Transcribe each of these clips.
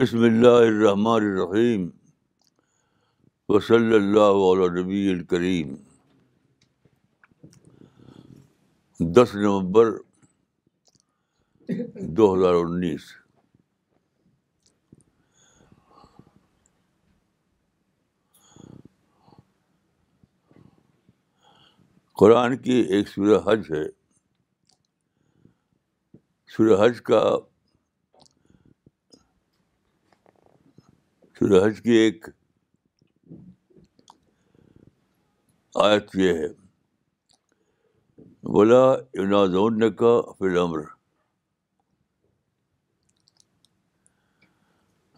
بسم اللہ الرحیم اللہ علیہ نبی الکریم دس نومبر دو ہزار انیس قرآن کی ایک سورہ حج ہے سورہ حج کا سورہ حج کی ایک آیت یہ ہے بولا انازون نے کہا فل امر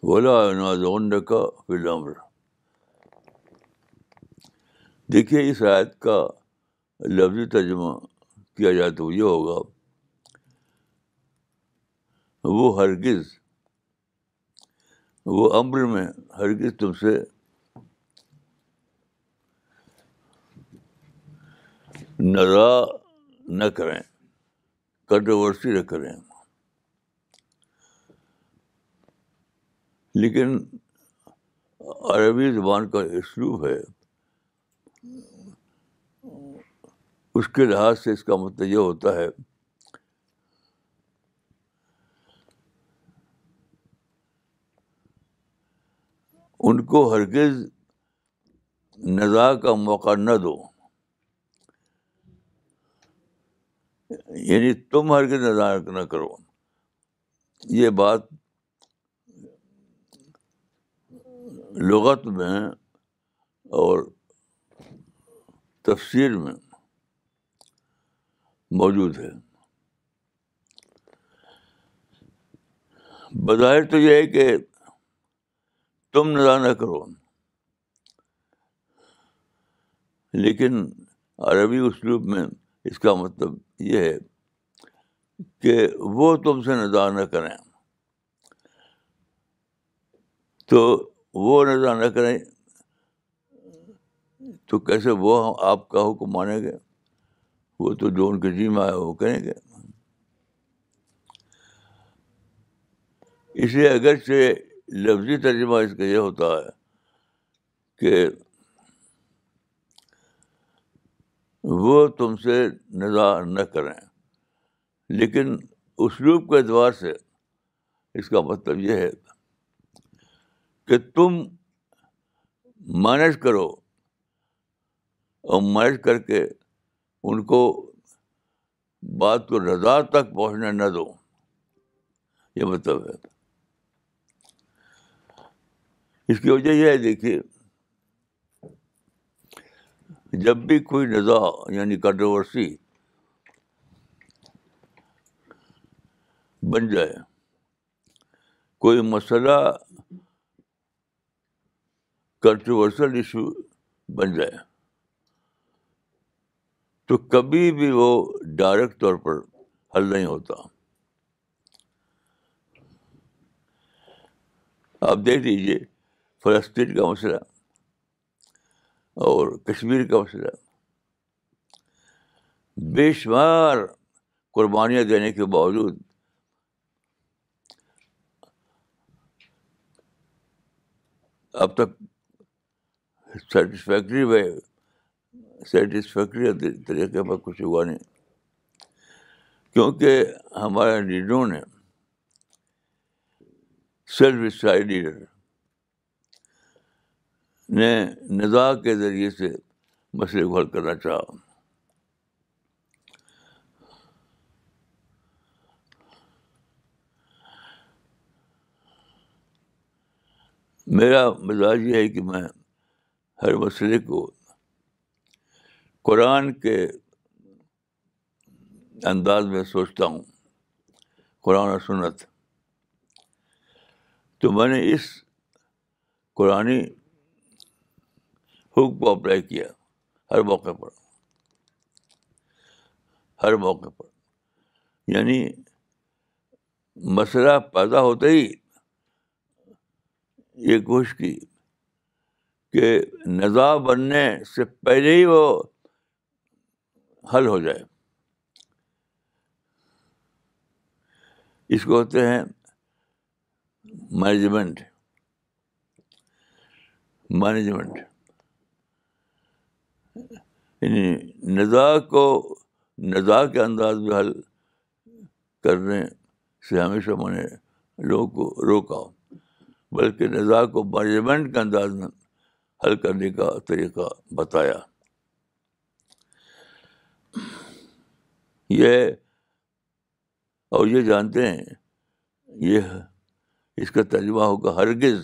بولا انازون نے کہا فل امر دیکھیے اس آیت کا لفظی ترجمہ کیا جائے تو یہ ہوگا وہ ہرگز وہ امر میں ہر کس تم سے نرا نہ کریں کنٹروورسی نہ کریں لیکن عربی زبان کا اسلوب ہے اس کے لحاظ سے اس کا مطلب یہ ہوتا ہے ان کو ہرگز نزا کا موقع نہ دو یعنی تم ہرگز نزا نہ کرو یہ بات لغت میں اور تفسیر میں موجود ہے بظاہر تو یہ ہے کہ تم نظر نہ کرو لیکن عربی اسلوب میں اس کا مطلب یہ ہے کہ وہ تم سے نظا نہ کریں تو وہ نظر نہ کریں تو کیسے وہ آپ کا حکم مانیں گے وہ تو جو ان کے جی میں آیا وہ کریں گے اس لیے اگرچہ لفظی ترجمہ اس کا یہ ہوتا ہے کہ وہ تم سے نظا نہ کریں لیکن اسلوب کے اعتبار سے اس کا مطلب یہ ہے کہ تم مینج کرو اور مینج کر کے ان کو بات کو رضا تک پہنچنے نہ دو یہ مطلب ہے اس کی وجہ یہ ہے دیکھیے جب بھی کوئی نظا یعنی کنٹروورسی بن جائے کوئی مسئلہ کنٹروورسل ایشو بن جائے تو کبھی بھی وہ ڈائریکٹ طور پر حل نہیں ہوتا آپ دیکھ لیجیے فلسطین کا مسئلہ اور کشمیر کا مسئلہ بے شمار قربانیاں دینے کے باوجود اب تک سیٹسفیکٹری میں سیٹسفیکٹری طریقے پر کچھ ہوا نہیں کیونکہ ہمارے لیڈروں نے سیلف اسٹائی لیڈر نے نظا کے ذریعے سے مسئلے کو حل کرنا چاہا میرا مزاج یہ ہے کہ میں ہر مسئلے کو قرآن کے انداز میں سوچتا ہوں قرآن و سنت تو میں نے اس قرآن حکم کو اپلائی کیا ہر موقع پر ہر موقع پر یعنی مسئلہ پیدا ہوتا ہی یہ کوشش کی کہ نظام بننے سے پہلے ہی وہ حل ہو جائے اس کو ہوتے ہیں مینجمنٹ مینجمنٹ یعنی نظا کو نظا کے انداز میں حل کرنے سے ہمیشہ میں نے لوگوں کو روکا بلکہ نظا کو مینجمنٹ کے انداز میں حل کرنے کا طریقہ بتایا یہ اور یہ جانتے ہیں یہ اس کا تجربہ ہوگا ہرگز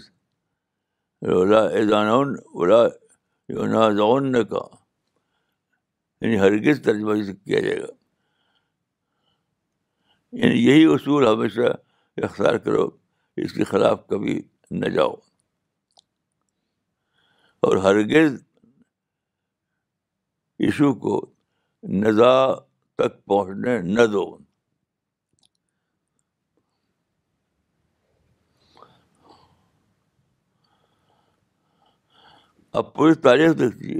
ہرگزانض کا یعنی ہرگز ترجمہ اسے کیا جائے گا یعنی یہی اصول ہمیشہ اختیار کرو اس کے خلاف کبھی نہ جاؤ اور ہرگز ایشو کو نظا تک پہنچنے نہ دو اب پوری تاریخ لیجیے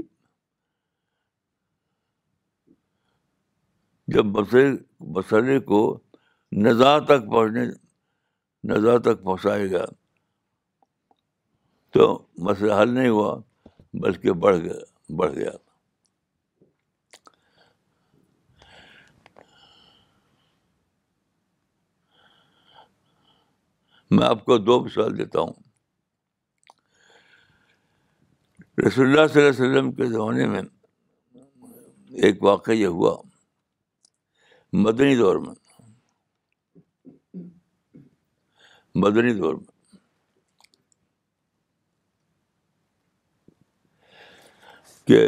جب مسئلے مسئلے کو نظا تک پہنچنے تک پہنچائے گا تو مسئلہ حل نہیں ہوا بلکہ بڑھ گیا بڑھ گیا میں آپ کو دو مثال دیتا ہوں رسول اللہ صلی اللہ علیہ وسلم کے زمانے میں ایک واقعہ یہ ہوا مدنی دور میں مدنی دور میں کہ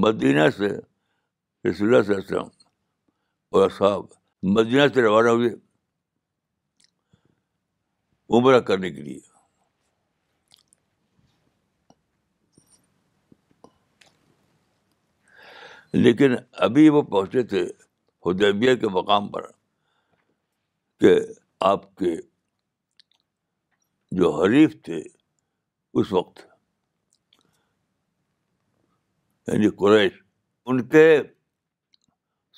مدینہ سے رسول اللہ علیہ اور صاحب مدینہ سے روانہ ہوئے عمرہ کرنے کے لیے لیکن ابھی وہ پہنچے تھے حدیبیہ کے مقام پر کہ آپ کے جو حریف تھے اس وقت یعنی قریش ان کے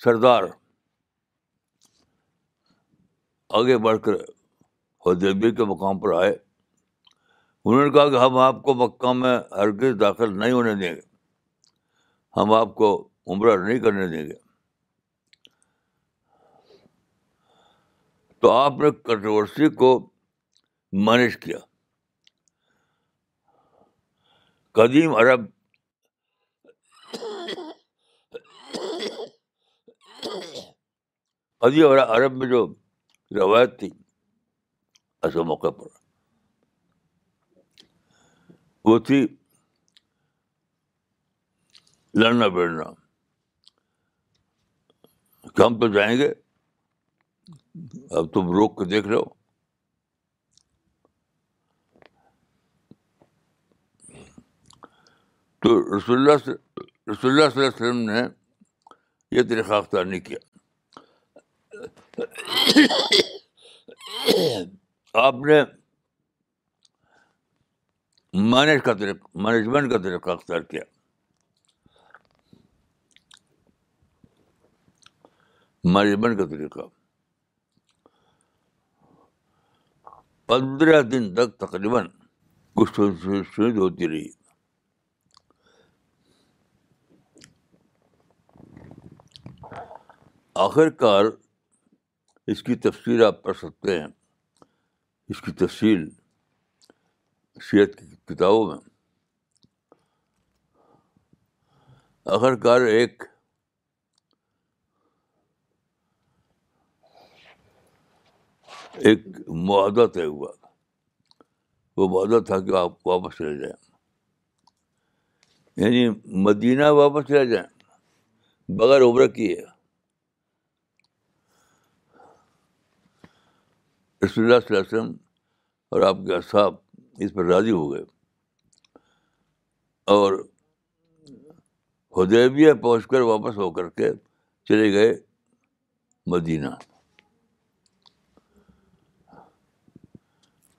سردار آگے بڑھ کر خودیبیہ کے مقام پر آئے انہوں نے کہا کہ ہم آپ کو مکہ میں ہرگز داخل نہیں ہونے دیں گے ہم آپ کو عمرہ نہیں کرنے دیں گے تو آپ نے کنٹروورسی کو مینج کیا قدیم عرب قدیم عرب میں جو روایت تھی ایسے موقع پر وہ تھی لڑنا بیڑنا ہم تو جائیں گے اب تم روک کے دیکھ لو تو رسول رسول اللہ صلی اللہ علیہ وسلم نے یہ طریقہ اختیار نہیں کیا آپ نے مینج کا طریقہ مینجمنٹ کا طریقہ اختیار کیا مینجمنٹ کا طریقہ پندرہ دن تک تقریباً کچھ ہوتی رہی آخر کار اس کی تفصیل آپ پڑھ سکتے ہیں اس کی تفصیل صحت کی کتابوں میں آخر کار ایک ایک معاہدہ طے ہوا وہ معاہدہ تھا کہ آپ واپس لے جائیں یعنی مدینہ واپس لے جائیں بغیر کیے اللہ اللہ علیہ وسلم اور آپ کے اصحاب اس پر راضی ہو گئے اور حدیبیہ پہنچ کر واپس ہو کر کے چلے گئے مدینہ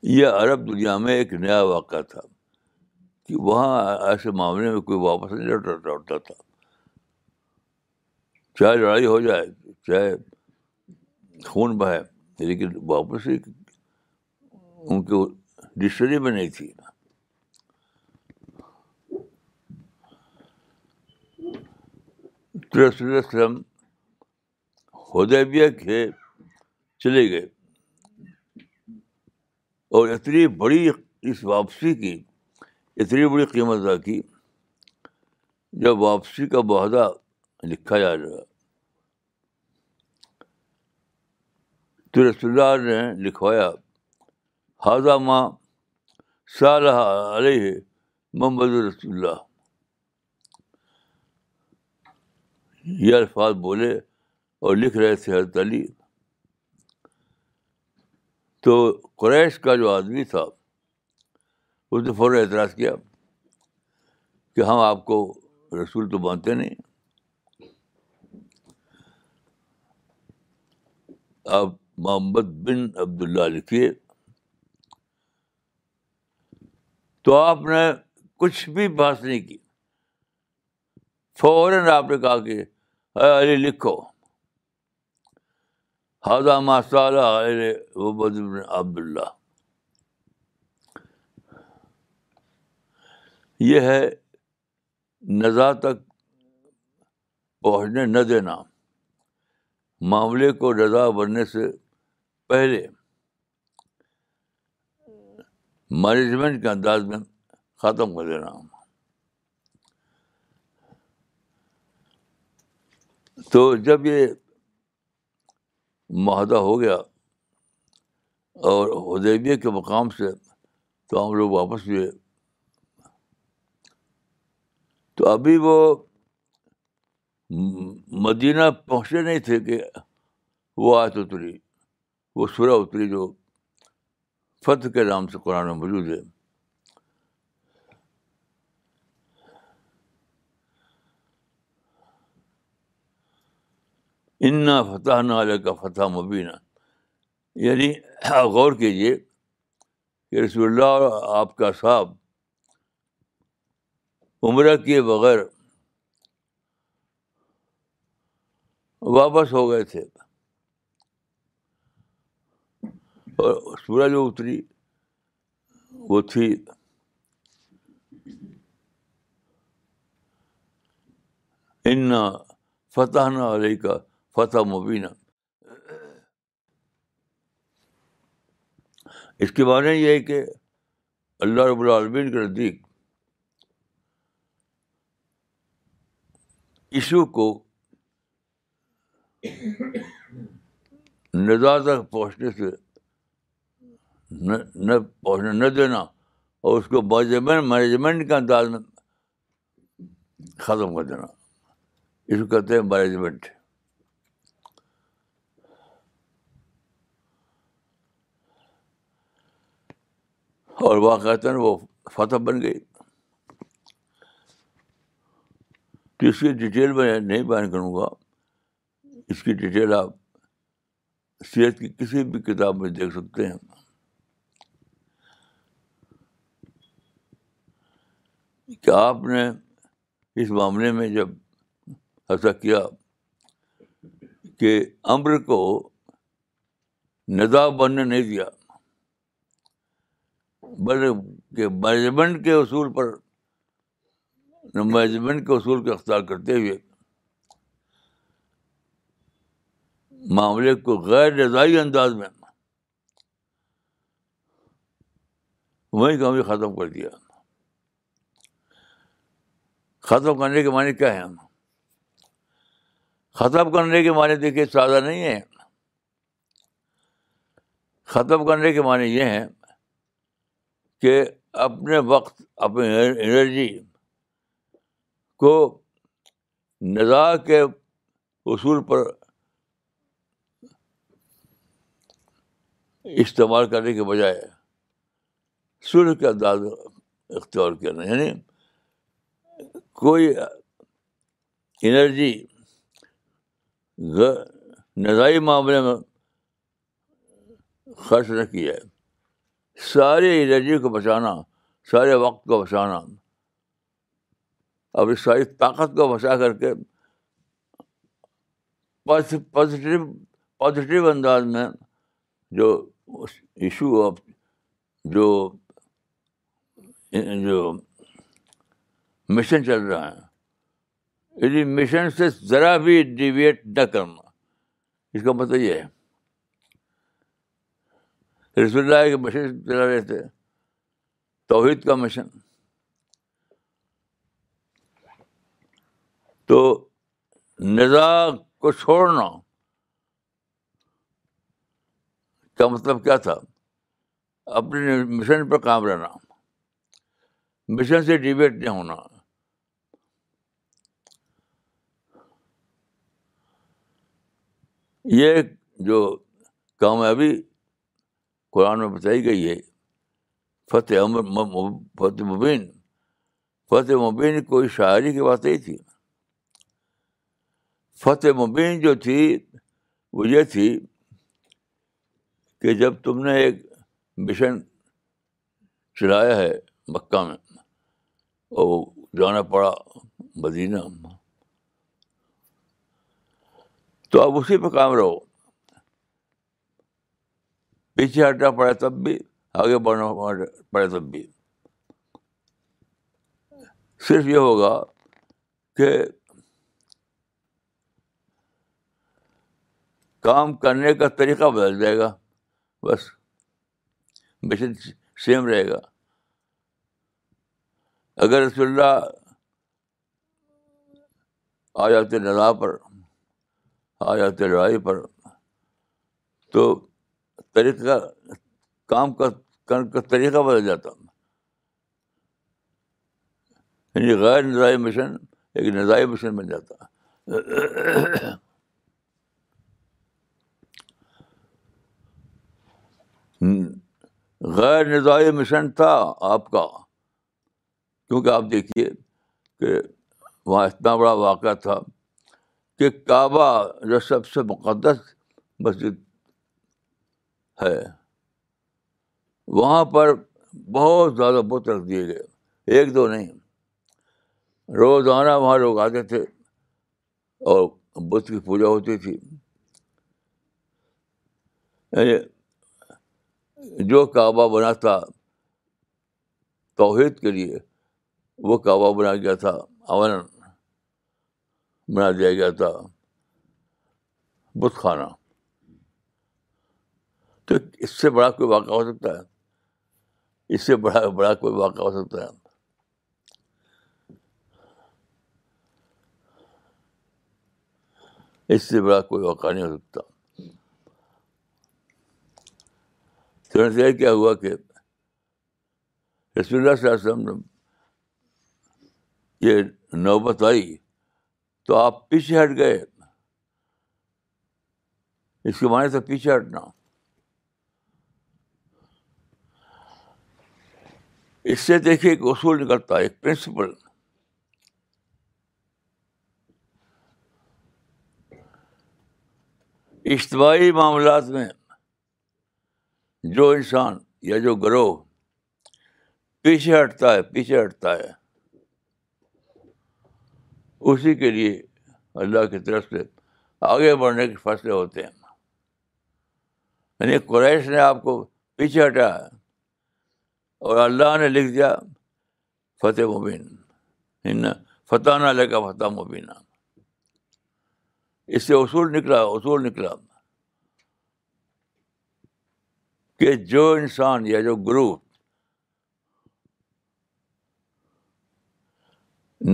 یہ عرب دنیا میں ایک نیا واقعہ تھا کہ وہاں ایسے معاملے میں کوئی واپس نہیں تھا چاہے لڑائی ہو جائے چاہے خون بہے لیکن واپس ان کی ڈکشنری میں نہیں تھی ہدیبیہ کے چلے گئے اور اتنی بڑی اس واپسی کی اتنی بڑی قیمت ادا کی جب واپسی کا معاہدہ لکھا جا رہا تو رسول اللہ نے لکھوایا حاضہ ماں صالح علیہ محمد رسول اللہ یہ الفاظ بولے اور لکھ رہے تھے حضرت علی تو قریش کا جو آدمی تھا اس نے فوراً اعتراض کیا کہ ہم آپ کو رسول تو مانتے نہیں آپ محمد بن عبداللہ لکھیے تو آپ نے کچھ بھی بات نہیں کی فوراً آپ نے کہا کہ ارے لکھو ہزا ماشاء اللہ عبد اللہ یہ ہے نزا تک پہنچنے نہ دینا معاملے کو رضا بننے سے پہلے مینجمنٹ کے انداز میں ختم کر دینا تو جب یہ معاہدہ ہو گیا اور ادیبیہ کے مقام سے تو ہم لوگ واپس ہوئے تو ابھی وہ مدینہ پہنچے نہیں تھے کہ وہ آیت اتری وہ سورہ اتری جو فتح کے نام سے قرآن موجود ہے انا فتح کا فتح مبینہ یعنی آپ غور کیجیے کہ رسول اللہ اور آپ کا صاحب عمرہ کے بغیر واپس ہو گئے تھے اور جو اتری وہ تھی انا فتح نہ علیہ کا فتح مبینہ اس کے معنی یہ ہے کہ اللہ رب العالمین کے نزدیک ایشو کو ندا تک پہنچنے سے نہ پہنچنے نہ دینا اور اس کو مینجمنٹ کا میں ختم کر دینا اس کو کہتے ہیں مینجمنٹ اور واقعات وہ فتح بن گئی تو اس کی ڈیٹیل میں نہیں بیان کروں گا اس کی ڈیٹیل آپ سیرت کی کسی بھی کتاب میں دیکھ سکتے ہیں کہ آپ نے اس معاملے میں جب ایسا کیا کہ امر کو ندا بننے نہیں دیا بل مینجمنٹ کے اصول پر مینجمنٹ کے اصول کو اختیار کرتے ہوئے معاملے کو غیر رضائی انداز میں وہی کام ختم کر دیا ختم کرنے کے معنی کیا ہے ختم کرنے کے معنی دیکھیے سادہ نہیں ہے ختم کرنے کے معنی یہ ہیں کہ اپنے وقت اپنے انرجی کو نظا کے اصول پر استعمال کرنے کے بجائے سر کے انداز اختیار کرنا یعنی کوئی انرجی نظائی معاملے میں خرچ نہ کیا ہے ساری انرجی کو بچانا سارے وقت کو بچانا اپنی ساری طاقت کو بچا کر کے پازیٹیو پازیٹیو انداز میں جو ایشو آف جو مشن چل رہا ہے اسی مشن سے ذرا بھی ڈیویٹ نہ کرنا اس کا مطلب یہ ہے رسول اللہ کے مشن چلا رہے تھے توحید کا مشن تو نظا کو چھوڑنا کا مطلب کیا تھا اپنے مشن پہ کام رہنا مشن سے ڈیبیٹ نہیں ہونا یہ جو کامیابی قرآن میں بتائی گئی ہے فتح امن فتح مبین فتح مبین کوئی شاعری کی بات نہیں تھی فتح مبین جو تھی وہ یہ تھی کہ جب تم نے ایک مشن چلایا ہے مکہ میں اور جانا پڑا مدینہ تو اب اسی پہ کام رہو پیچھے ہٹنا پڑے تب بھی آگے بڑھنا پڑے تب بھی صرف یہ ہوگا کہ کام کرنے کا طریقہ بدل جائے گا بس مشن سیم رہے گا اگر رسول اللہ آ جاتے ندا پر آ جاتے لڑائی پر تو طریقہ کام کا طریقہ بدل جاتا یعنی غیر نظائی مشن ایک نظائی مشن بن جاتا غیر نظائی مشن تھا آپ کا کیونکہ آپ دیکھیے کہ وہاں اتنا بڑا واقعہ تھا کہ کعبہ جو سب سے مقدس مسجد ہے وہاں پر بہت زیادہ بت رکھ دیے گئے ایک دو نہیں روزانہ وہاں لوگ آتے تھے اور بت کی پوجا ہوتی تھی یعنی جو کعبہ بنا تھا توحید کے لیے وہ کعبہ بنا گیا تھا اون بنا دیا گیا تھا بت خانہ تو اس سے بڑا کوئی واقعہ ہو سکتا ہے اس سے بڑا بڑا کوئی واقعہ ہو سکتا ہے اس سے بڑا کوئی واقعہ نہیں ہو سکتا سے کیا ہوا کہ رسول اللہ آسم نے یہ نوبت آئی تو آپ پیچھے ہٹ گئے اس کے معنی سے پیچھے ہٹنا اس سے دیکھیے ایک اصول نکلتا ہے ایک پرنسپل اجتماعی معاملات میں جو انسان یا جو گروہ پیچھے ہٹتا ہے پیچھے ہٹتا ہے اسی کے لیے اللہ کی طرف سے آگے بڑھنے کے فیصلے ہوتے ہیں یعنی قریش نے آپ کو پیچھے ہٹایا اور اللہ نے لکھ دیا فتح مبین فتح نہ لے کا فتح مبینہ اس سے اصول نکلا اصول نکلا کہ جو انسان یا جو گرو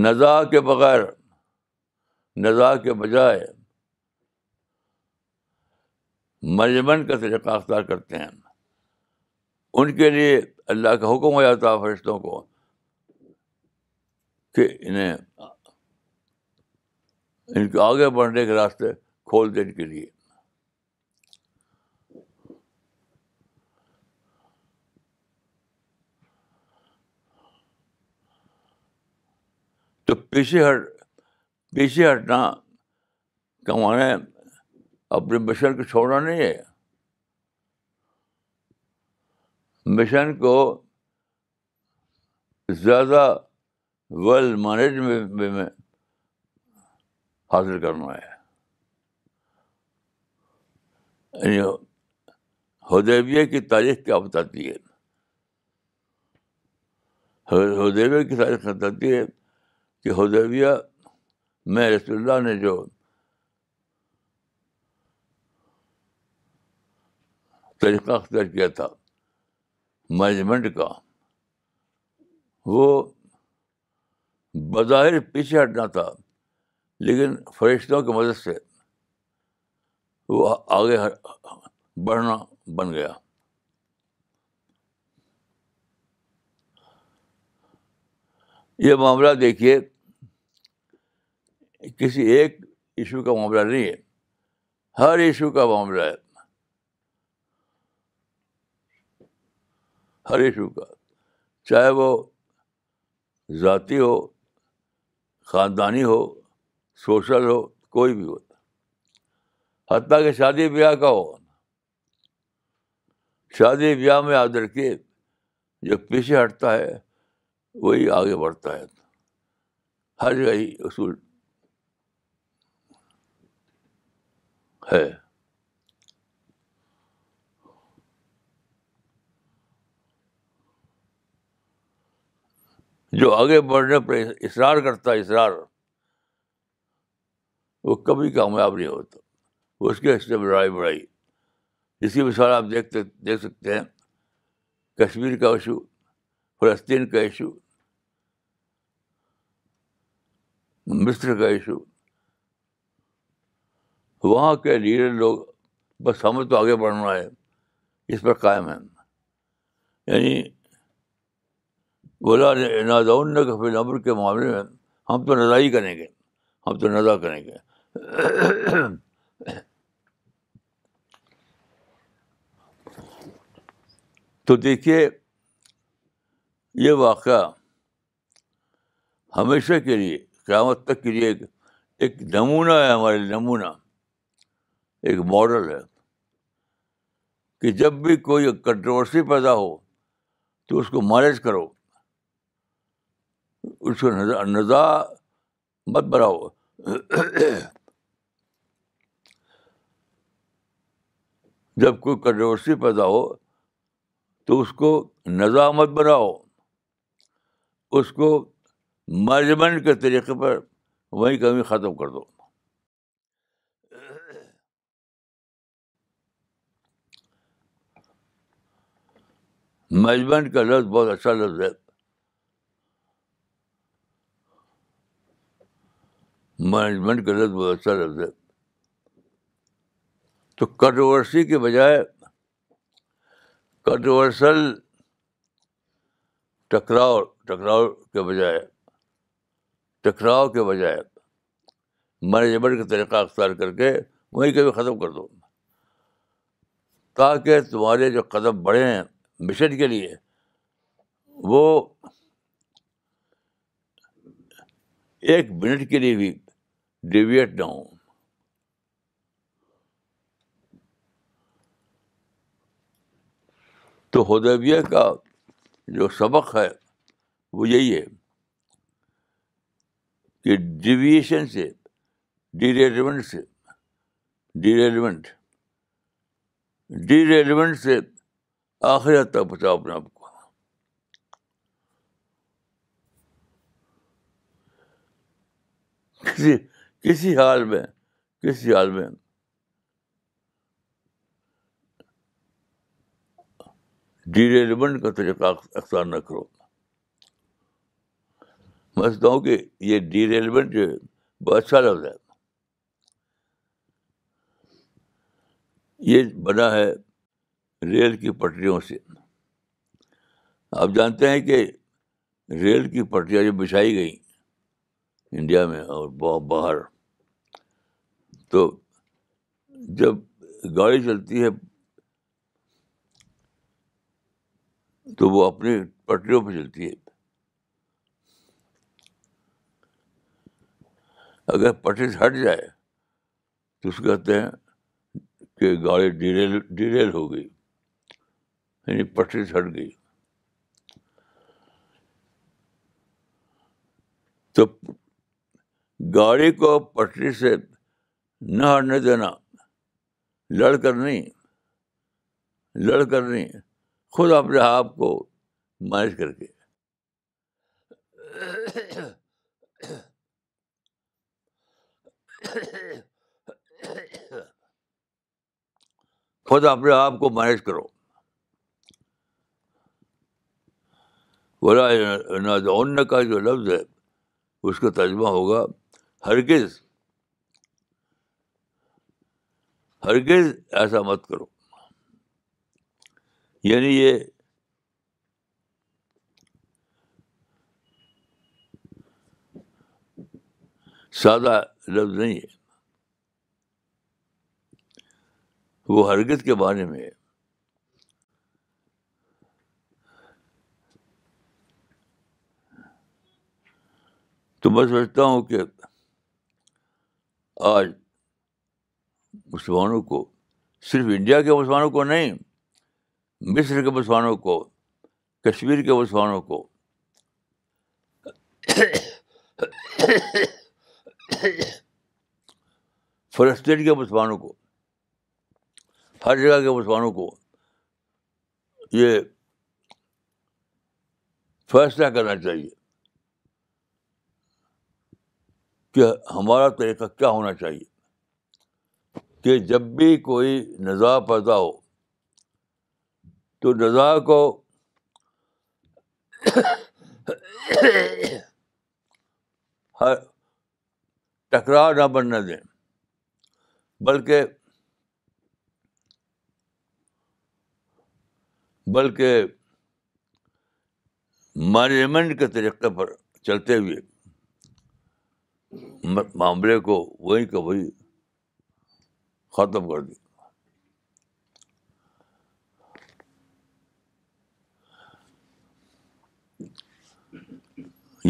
نزا کے بغیر نزا کے بجائے مینجمنٹ کا طریقہ اختیار کرتے ہیں ان کے لیے اللہ کا حکم ہو جاتا فرشتوں کو کہ انہیں ان کو آگے بڑھنے کے راستے کھول دینے کے لیے تو پیچھے ہٹ پیچھے ہٹنا اپنے کو چھوڑنا نہیں ہے مشن کو زیادہ ویل میں, حاصل کرنا ہے ہدیبیہ یعنی کی تاریخ کیا بتاتی ہے ہدیبیہ کی تاریخ بتاتی ہے کہ ہدیبیہ میں رسول اللہ نے جو طریقہ اختیار کیا تھا مینجمنٹ کا وہ بظاہر پیچھے ہٹنا تھا لیکن فرشتوں کی مدد سے وہ آگے بڑھنا بن گیا یہ معاملہ دیکھیے کسی ایک ایشو کا معاملہ نہیں ہے ہر ایشو کا معاملہ ہے ہر ایشو کا چاہے وہ ذاتی ہو خاندانی ہو سوشل ہو کوئی بھی ہو حتیٰ کہ شادی بیاہ کا ہو شادی بیاہ میں یاد رکھیے جو پیچھے ہٹتا ہے وہی آگے بڑھتا ہے ہر جگہ ہی اصول ہے جو آگے بڑھنے پر اصرار کرتا ہے اصرار وہ کبھی کامیاب نہیں ہوتا وہ اس کے حصے میں لڑائی بڑھائی اس کی مثال آپ دیکھتے دیکھ سکتے ہیں کشمیر کا ایشو فلسطین کا ایشو مصر کا ایشو وہاں کے لیڈر لوگ بس ہمیں تو آگے بڑھنا ہے اس پر قائم ہے یعنی بولا کہ فی امر کے معاملے میں ہم تو نظا ہی کریں گے ہم تو نظا کریں گے تو دیکھیے یہ واقعہ ہمیشہ کے لیے قیامت تک کے لیے ایک نمونہ ہے ہمارے نمونہ ایک ماڈل ہے کہ جب بھی کوئی کنٹروورسی پیدا ہو تو اس کو مینج کرو اس کو نظر مت بناؤ جب کوئی کنٹروورسی پیدا ہو تو اس کو مت بناؤ اس کو مینجمنٹ کے طریقے پر وہیں کمی ختم کر دو مینجمنٹ کا لفظ بہت اچھا لفظ ہے مینجمنٹ کے لفظ بہت اچھا لفظ ہے تو کنٹروورسی کے بجائے کنٹروورسل ٹکراؤ ٹکراؤ کے بجائے ٹکراؤ کے بجائے مینجمنٹ کا طریقہ اختیار کر کے وہیں کبھی ختم کر دو تاکہ تمہارے جو قدم بڑھے ہیں مشن کے لیے وہ ایک منٹ کے لیے بھی ڈیویٹ نہ ہوں تو ہدیبیہ کا جو سبق ہے وہ یہی ہے کہ ڈیویشن سے ڈیریلیونٹ سے ڈیریلیونٹ ڈی ریلیونٹ سے آخری تک بچاؤ اپنے آپ کو کسی کسی حال میں کسی حال میں ڈیریلیمنٹ جی کا طریقہ اختیار نہ کرو میں سمجھتا ہوں کہ یہ ڈیریلیمنٹ جی جو ہے بہت اچھا لفظ ہے یہ بنا ہے ریل کی پٹریوں سے آپ جانتے ہیں کہ ریل کی پٹریاں جو بچھائی گئیں انڈیا میں اور باہر تو جب گاڑی چلتی ہے تو وہ اپنی پٹریوں پہ چلتی ہے اگر پٹری سے ہٹ جائے تو اس کہتے ہیں کہ گاڑی ڈیریل ڈیریل ہو گئی یعنی پٹری سے ہٹ گئی تو گاڑی کو پٹری سے نہ ہارنے دینا لڑ کر نہیں لڑ کر نہیں خود اپنے آپ کو مینج کر کے خود اپنے آپ کو مینج کرو بولا کا جو لفظ ہے اس کا ترجمہ ہوگا ہرگز ہرگز ایسا مت کرو یعنی یہ سادہ لفظ نہیں ہے وہ ہرگز کے بارے میں ہے تو میں سوچتا ہوں کہ آج مسلمانوں کو صرف انڈیا کے مسلمانوں کو نہیں مصر کے مسلمانوں کو کشمیر کے مسلمانوں کو فلسطین کے مسلمانوں کو ہر جگہ کے مسلمانوں کو یہ فیصلہ کرنا چاہیے کہ ہمارا طریقہ کیا ہونا چاہیے کہ جب بھی کوئی نظا پیدا ہو تو نظا کو ٹکرا نہ بننے دیں بلکہ بلکہ مینجمنٹ کے طریقے پر چلتے ہوئے معاملے کو وہیں کا وہی ختم کر دی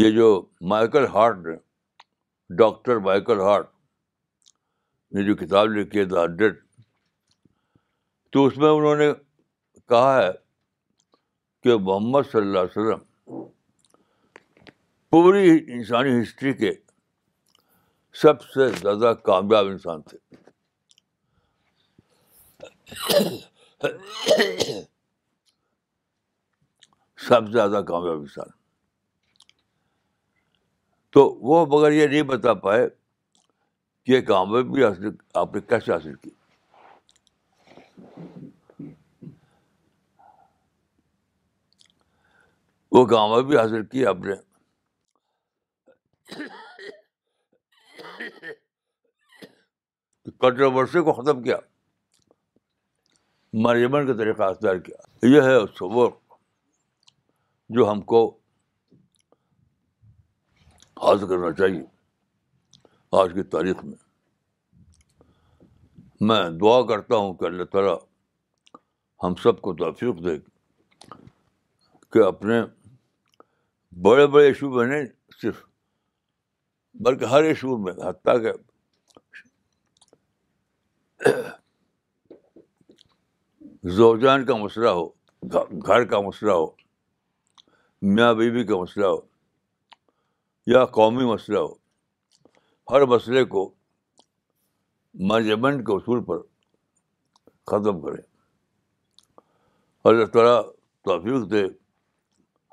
یہ جو مائیکل ہارٹ نے ڈاکٹر مائیکل ہارٹ نے جو کتاب لکھی ہے دا ہنڈریڈ تو اس میں انہوں نے کہا ہے کہ محمد صلی اللہ علیہ وسلم پوری انسانی ہسٹری کے سب سے زیادہ کامیاب انسان تھے سب سے زیادہ کامیاب انسان تو وہ مگر یہ نہیں بتا پائے کہ یہ کامیابی حاصل آپ نے کیسے حاصل کی وہ کامیابی حاصل کی آپ نے کنٹروورسی کو ختم کیا مریمن کا طریقہ اختیار کیا یہ ہے اس وقت جو ہم کو حاصل کرنا چاہیے آج کی تاریخ میں میں دعا کرتا ہوں کہ اللہ تعالیٰ ہم سب کو توفیق دے کہ اپنے بڑے بڑے ایشو میں نہیں صرف بلکہ ہر ایشو میں حتیٰ کہ زوجان کا مسئلہ ہو گھر کا مسئلہ ہو میاں بیوی کا مسئلہ ہو یا قومی مسئلہ ہو ہر مسئلے کو مینجمنٹ کے اصول پر ختم کریں اللہ تعالیٰ توفیق دے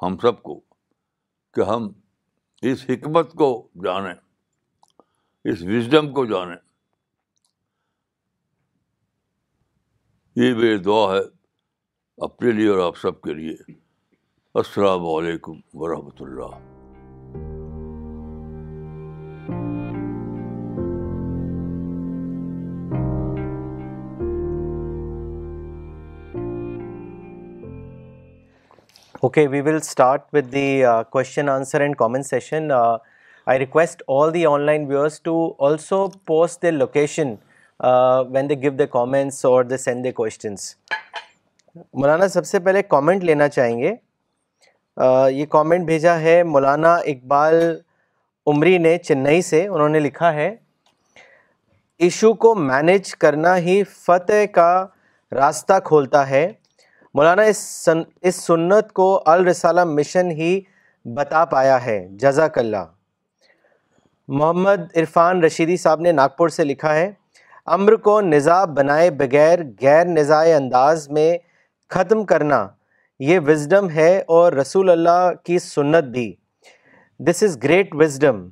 ہم سب کو کہ ہم اس حکمت کو جانیں اس وزڈم کو جانیں یہ دعا ہے اپنے لیے اور آپ سب کے لیے السلام علیکم ورحمۃ اللہ okay we will start with the question answer and comment session I request all the online viewers to also post the location when they go the comments اور دا سین دے کوشچنس مولانا سب سے پہلے comment لینا چاہیں گے یہ comment بھیجا ہے مولانا اقبال عمری نے چنئی سے انہوں نے لکھا ہے ایشو کو مینج کرنا ہی فتح کا راستہ کھولتا ہے مولانا اس سن اس سنت کو الرسالہ مشن ہی بتا پایا ہے جزاک اللہ محمد عرفان رشیدی صاحب نے ناگپور سے لکھا ہے امر کو نظاب بنائے بغیر غیر نظائے انداز میں ختم کرنا یہ وزڈم ہے اور رسول اللہ کی سنت بھی دس از گریٹ وزڈم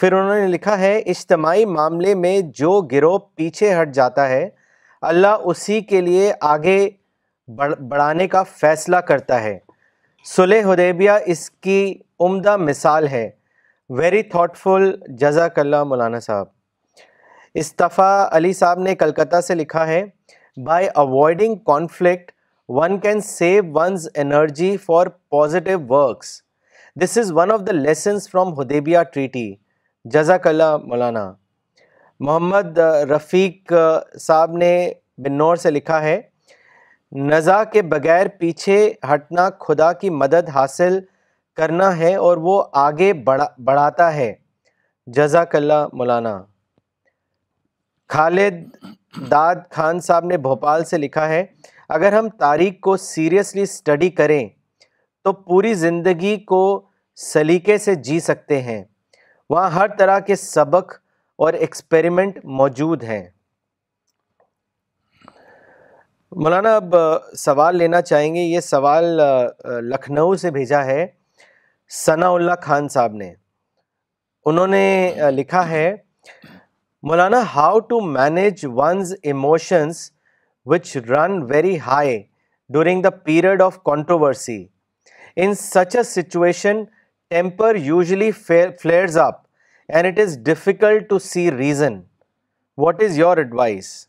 پھر انہوں نے لکھا ہے اجتماعی معاملے میں جو گروہ پیچھے ہٹ جاتا ہے اللہ اسی کے لیے آگے بڑھانے کا فیصلہ کرتا ہے سلح حدیبیہ اس کی عمدہ مثال ہے ویری تھاٹفل جزاک اللہ مولانا صاحب استفا علی صاحب نے کلکتہ سے لکھا ہے by avoiding conflict one can save one's energy for positive works this is one of the lessons from Hudaybiyyah treaty جزاک اللہ مولانا محمد رفیق صاحب نے بنور سے لکھا ہے نزا کے بغیر پیچھے ہٹنا خدا کی مدد حاصل کرنا ہے اور وہ آگے بڑھا بڑھاتا ہے جزاک اللہ مولانا خالد داد خان صاحب نے بھوپال سے لکھا ہے اگر ہم تاریخ کو سیریسلی اسٹڈی کریں تو پوری زندگی کو سلیقے سے جی سکتے ہیں وہاں ہر طرح کے سبق اور ایکسپیریمنٹ موجود ہیں مولانا اب سوال لینا چاہیں گے یہ سوال لکھنؤ سے بھیجا ہے ثناء اللہ خان صاحب نے انہوں نے لکھا ہے Maulana, how to manage one's emotions which run very high during the period of controversy? In such a situation, temper usually flares up and it is difficult to see reason. What is your advice?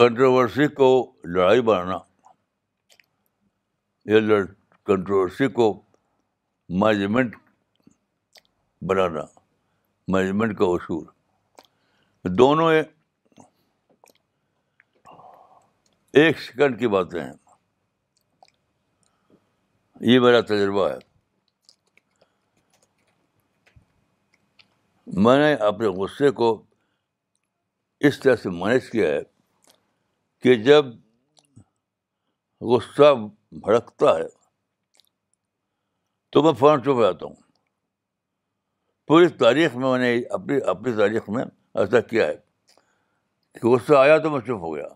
Controversy کو لڑائی بنانا یا controversy کو management بنانا management کا اصول دونوں ایک سیکنڈ کی باتیں ہیں یہ میرا تجربہ ہے میں نے اپنے غصے کو اس طرح سے مینج کیا ہے کہ جب غصہ بھڑکتا ہے تو میں فوراً چپ جاتا ہوں پوری تاریخ میں میں نے اپنی اپنی تاریخ میں ایسا کیا ہے کہ غصہ آیا تو میں چپ ہو گیا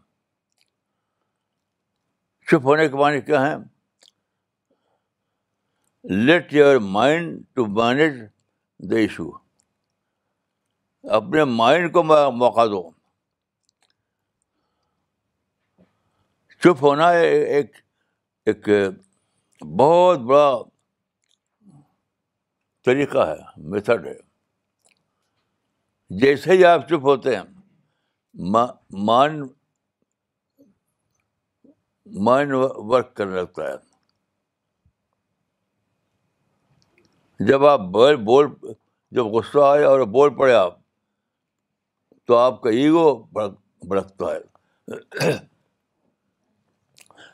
چپ ہونے کے معنی کیا ہیں let your mind to manage the issue اپنے مائنڈ کو موقع دو چپ ہونا ایک ایک بہت بڑا طریقہ ہے میتھڈ ہے جیسے ہی آپ چپ ہوتے ہیں مائنڈ ورک کرنے لگتا ہے جب آپ بول بول جب غصہ آئے اور بول پڑے آپ تو آپ کا ایگو بڑھ بھڑکتا ہے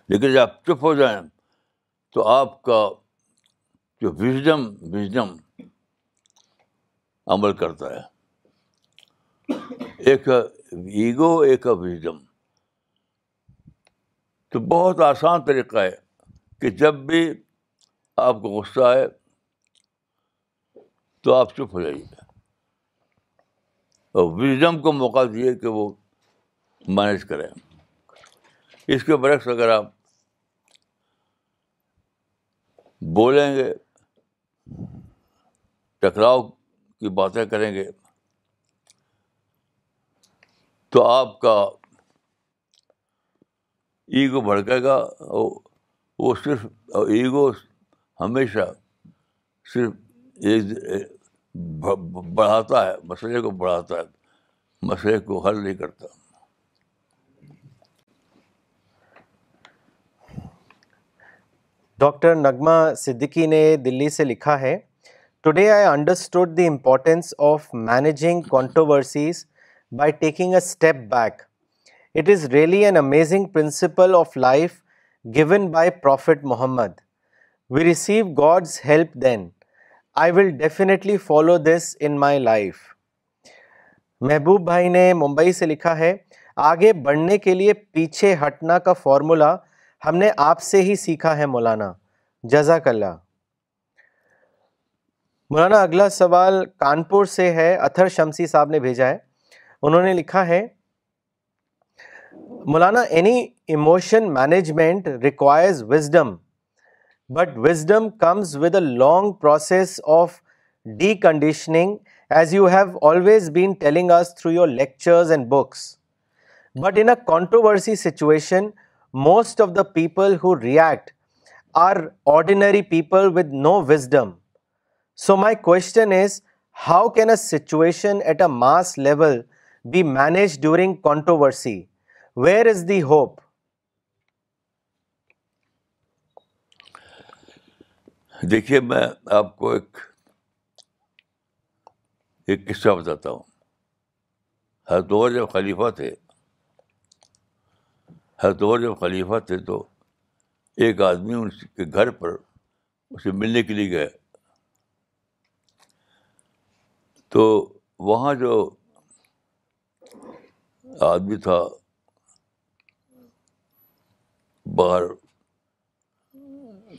لیکن جب آپ چپ ہو جائیں تو آپ کا جو وزڈم وژڈم عمل کرتا ہے ایک ایگو ایک وزڈم تو بہت آسان طریقہ ہے کہ جب بھی آپ کو غصہ آئے تو آپ چپ ہو جائیے اور وزڈم کو موقع دیے کہ وہ مینیج کریں اس کے برعکس اگر آپ بولیں گے ٹکراؤ کی باتیں کریں گے تو آپ کا ایگو بھڑکے گا وہ صرف ایگو ہمیشہ صرف بڑھاتا ہے مسئلے کو بڑھاتا ہے مسئلے کو حل نہیں کرتا ڈاکٹر نگمہ صدیقی نے دلی سے لکھا ہے today I understood the importance of managing controversies by taking a step back it is really an amazing principle of life given by prophet Muhammad we receive God's help then I will definitely follow this in my life Mehboob بھائی نے ممبئی سے لکھا ہے آگے بڑھنے کے لیے پیچھے ہٹنا کا فارمولہ ہم نے آپ سے ہی سیکھا ہے مولانا جزاک اللہ مولانا اگلا سوال کانپور سے ہے اتھر شمسی صاحب نے بھیجا ہے انہوں نے لکھا ہے مولانا any emotion management requires wisdom but wisdom comes with a long process of deconditioning as you have always been telling us through your lectures and books but in controversy situation most of the people who react are ordinary people with no wisdom so my question is how can a situation at a mass level be manage during controversy where is the hope دیکھیے میں آپ کو ایک ایک قصہ بتاتا ہوں جب خلیفہ تھے ہر جب خلیفہ تھے تو ایک آدمی ان کے گھر پر اسے ملنے کے لیے گئے تو وہاں جو آدمی تھا باہر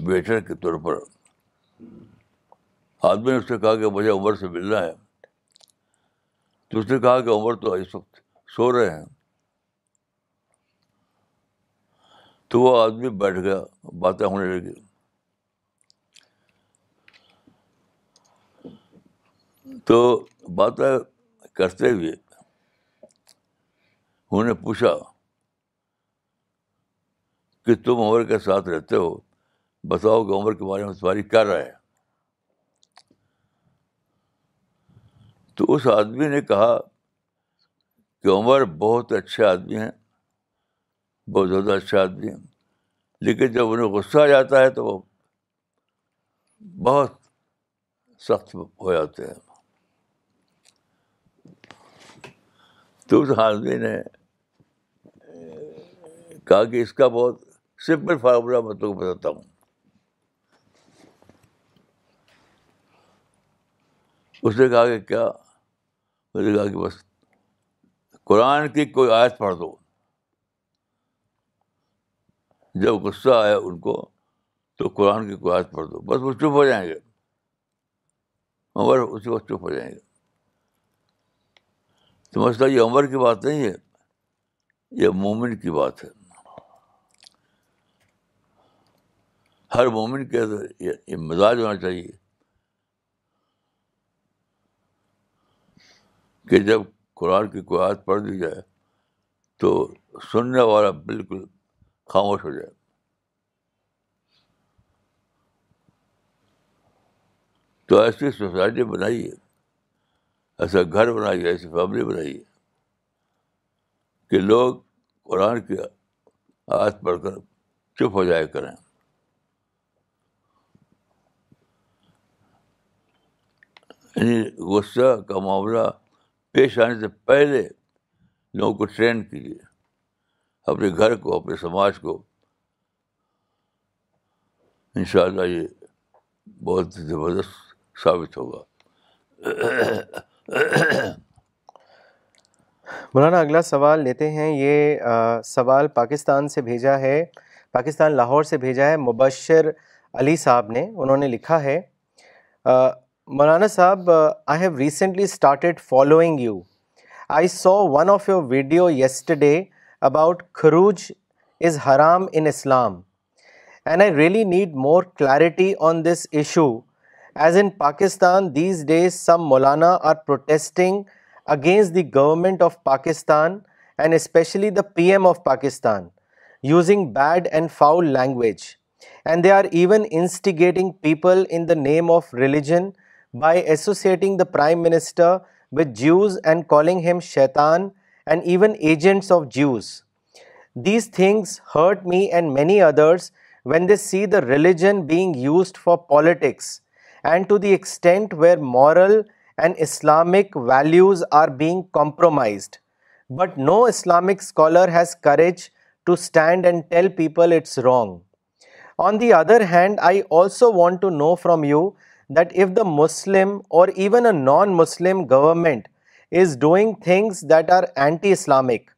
ویٹر کے طور پر آدمی نے اس سے کہا کہ مجھے عمر سے ملنا ہے تو اس نے کہا کہ عمر تو اس وقت سو رہے ہیں تو وہ آدمی بیٹھ گیا باتیں ہونے لگی تو باتیں کرتے ہوئے انہوں نے پوچھا کہ تم عمر کے ساتھ رہتے ہو بتاؤ کہ عمر کے بارے میں تمہاری کیا رہے تو اس آدمی نے کہا کہ عمر بہت اچھے آدمی ہیں بہت زیادہ اچھا آدمی ہیں لیکن جب انہیں غصہ آ جاتا ہے تو وہ بہت سخت ہو جاتے ہیں تو اس آدمی نے کہا کہ اس کا بہت سمپل فارمولہ میں تو بتاتا ہوں اس نے کہا کہ کیا اس نے کہا کہ بس قرآن کی کوئی آیت پڑھ دو جب غصہ آیا ان کو تو قرآن کی کواہد پڑھ دو بس وہ چپ ہو جائیں گے عمر اسی وقت چپ ہو جائیں گے تو مسئلہ یہ عمر کی بات نہیں ہے یہ مومن کی بات ہے ہر مومن کے اندر یہ مزاج ہونا چاہیے کہ جب قرآن کی قواہت پڑھ دی جائے تو سننے والا بالکل خاموش ہو جائے تو ایسی سوسائٹی بنائیے ایسا گھر بنائیے ایسی فیملی بنائیے کہ لوگ قرآن کی آیت پڑھ کر چپ ہو جایا کریں یعنی غصہ کا معاملہ پیش آنے سے پہلے لوگوں کو ٹرین کیجیے اپنے گھر کو اپنے سماج کو ان شاء اللہ یہ بہت زبردست ثابت ہوگا مولانا اگلا سوال لیتے ہیں یہ سوال پاکستان سے بھیجا ہے پاکستان لاہور سے بھیجا ہے مبشر علی صاحب نے انہوں نے لکھا ہے مولانا صاحب I have recently started following you I saw one of your video yesterday about khuruj is haram in Islam, and I really need more clarity on this issue, as in Pakistan these days some Maulana are protesting against the government of Pakistan and especially the PM of Pakistan using bad and foul language, and they are even instigating people in the name of religion by associating the Prime Minister with Jews and calling him Shaitan and even agents of Jews. These things hurt me and many others when they see the religion being used for politics, and to the extent where moral and Islamic values are being compromised. But no Islamic scholar has courage to stand and tell people it's wrong. On the other hand, I also want to know from you that if the Muslim or even a non-Muslim government is doing things that are anti Islamic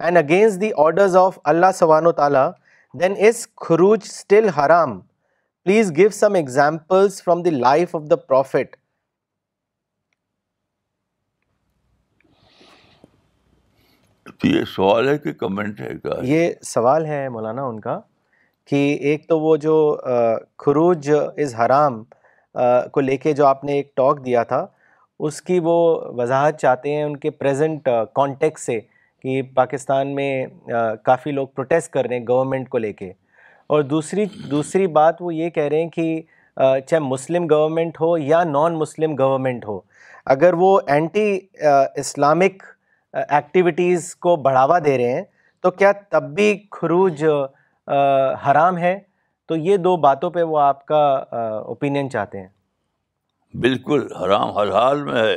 and against the orders of اللہ و تعالیٰ then is خروج still حرام please give some examples from the life of the prophet تو یہ سوال ہے کہ comment ہے ہے یہ سوال مولانا ان کا کہ ایک تو وہ جو خروج از حرام کو لے کے جو آپ نے ایک ٹاک دیا تھا اس کی وہ وضاحت چاہتے ہیں ان کے پریزنٹ کانٹیکس uh, سے کہ پاکستان میں uh, کافی لوگ پروٹیسٹ کر رہے ہیں گورنمنٹ کو لے کے اور دوسری دوسری بات وہ یہ کہہ رہے ہیں کہ uh, چاہے مسلم گورنمنٹ ہو یا نان مسلم گورنمنٹ ہو اگر وہ اینٹی اسلامک ایکٹیویٹیز کو بڑھاوا دے رہے ہیں تو کیا تب بھی خروج حرام ہے تو یہ دو باتوں پہ وہ آپ کا اوپینین چاہتے ہیں بالکل حرام ہر حال میں ہے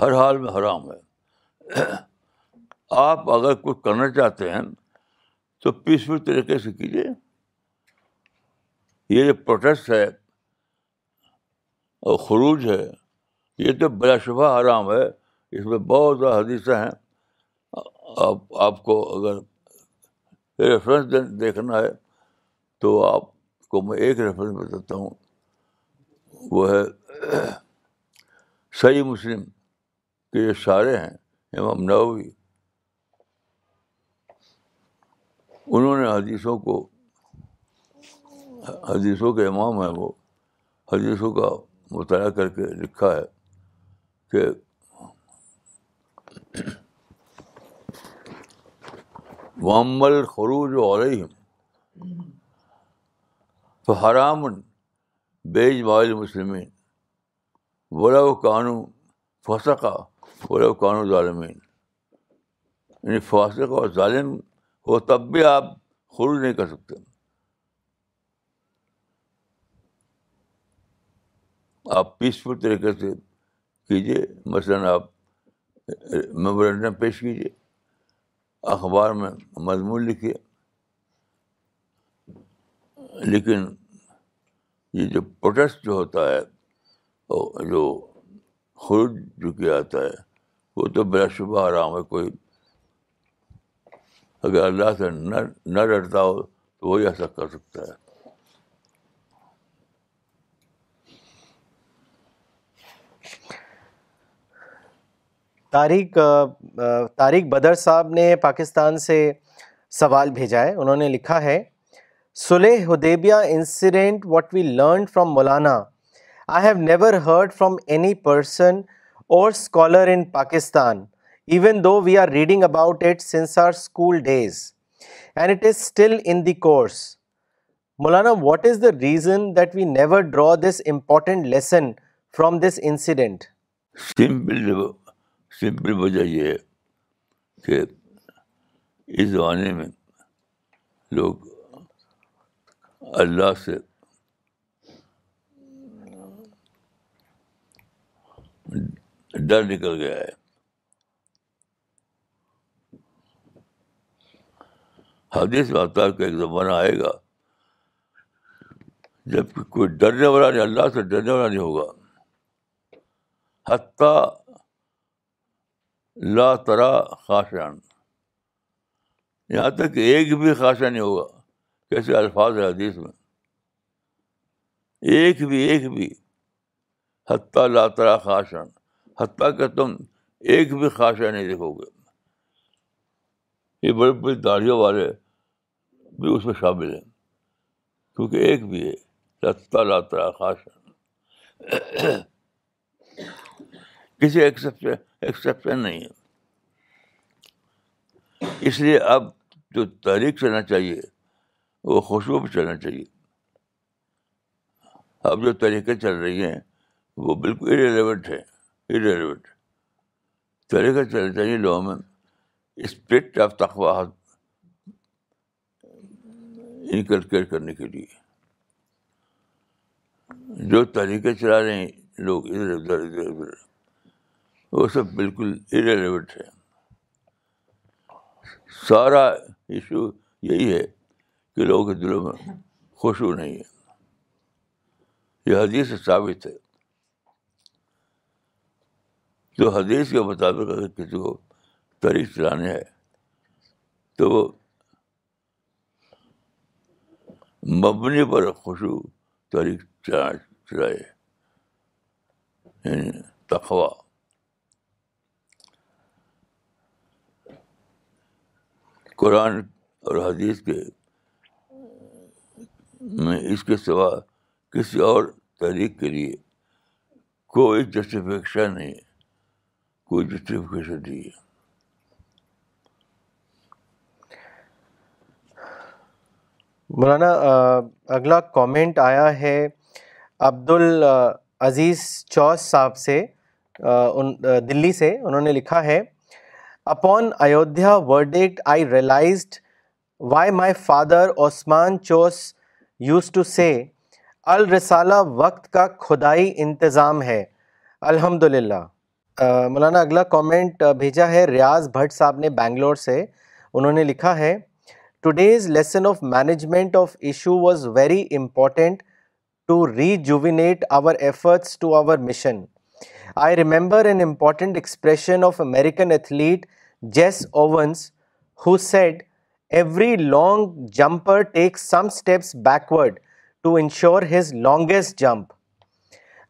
ہر حال میں حرام ہے آپ اگر کچھ کرنا چاہتے ہیں تو پیسفل طریقے سے کیجیے یہ جو پروٹیسٹ ہے اور خروج ہے یہ تو بلا شبہ حرام ہے اس میں بہت زیادہ حدیثہ ہیں آپ آپ کو اگر ریفرنس دیکھنا ہے تو آپ کو میں ایک ریفرنس بتاتا ہوں وہ ہے صحیح مسلم کے جو سارے ہیں امام نوی انہوں نے حدیثوں کو حدیثوں کے امام ہیں وہ حدیثوں کا مطالعہ کر کے لکھا ہے کہ وامل خروج علیہم علیہ تو حرامن بیج مالم مسلمین و قانو فسقہ و قانو ظالمین یعنی فاسق اور ظالم ہو تب بھی آپ خروج نہیں کر سکتے آپ پیسفل طریقے سے کیجیے مثلاً آپ میمورینڈم پیش کیجیے اخبار میں مضمون لکھیے لیکن یہ جو پروٹیسٹ جو ہوتا ہے جو خروج جو کیا جاتا ہے وہ تو بلا شبہ آرام ہے کوئی اگر اللہ سے نہ ڈرتا ہو تو وہی ایسا کر سکتا ہے طارق طارق بدر صاحب نے پاکستان سے سوال بھیجا ہے انہوں نے لکھا ہے سلے Hudaybiyyah incident what we learn from Maulana I have never heard from any person or scholar in Pakistan even though we are reading about school days and it is still in the course Maulana what is the reason that we never draw this important lesson from this incident simple simple وجہ یہ کہ اس زمانے میں لوگ اللہ سے ڈر نکل گیا ہے حدیث ہے کا ایک زمانہ آئے گا جب کہ کوئی ڈرنے والا نہیں اللہ سے ڈرنے والا نہیں ہوگا حتیٰ لا ترا خاشان یہاں تک ایک بھی خاشہ نہیں ہوگا کیسے الفاظ ہے حدیث میں ایک بھی ایک بھی حتیٰ لاترا حتیٰ کہ تم ایک بھی خاشاً نہیں دیکھو گے یہ بڑے بڑی داڑھیوں والے بھی اس میں شامل ہیں کیونکہ ایک بھی ہے لتا لاترا کسی ایکسیپشن نہیں ہے اس لیے اب جو تحریک چلنا چاہیے وہ خوشبو پہ چلنا چاہیے اب جو طریقے چل رہی ہیں وہ بالکل اریلیونٹ ہے اریلیونٹ طریقے چلنے چاہیے لوگوں میں اسپرٹ آف تخواہ انکلکیٹ کرنے کے لیے جو طریقے چلا رہے ہیں لوگ ادھر ادھر ادھر ادھر وہ سب بالکل اریلیونٹ ہے سارا ایشو یہی ہے کہ لوگوں کے دلوں میں خوشبو نہیں ہے یہ حدیث ثابت ہے جو حدیث کے مطابق اگر کسی کو تاریخ چلانے ہے تو وہ مبنی پر خوشبو تاریخ چلائے یعنی تخوا قرآن اور حدیث کے میں اس کے سوا کسی اور تحریک کے لیے کوئی جسٹیفکیشن نہیں کوئی جسٹیفیکیشن نہیں ہے مولانا اگلا کامنٹ آیا ہے عبد العزیز چوس صاحب سے دلی سے انہوں نے لکھا ہے upon Ayodhya word I realised why my father Usman chose use to سے الرسالہ وقت کا خدائی انتظام ہے الحمد للہ مولانا اگلا کامنٹ بھیجا ہے ریاض بھٹ صاحب نے بنگلور سے انہوں نے لکھا ہے today's lesson of management of issue was very important to rejuvenate our efforts to our mission I remember an important expression of American athlete Jesse Owens who said every long jumper take some steps backward to ensure his longest jump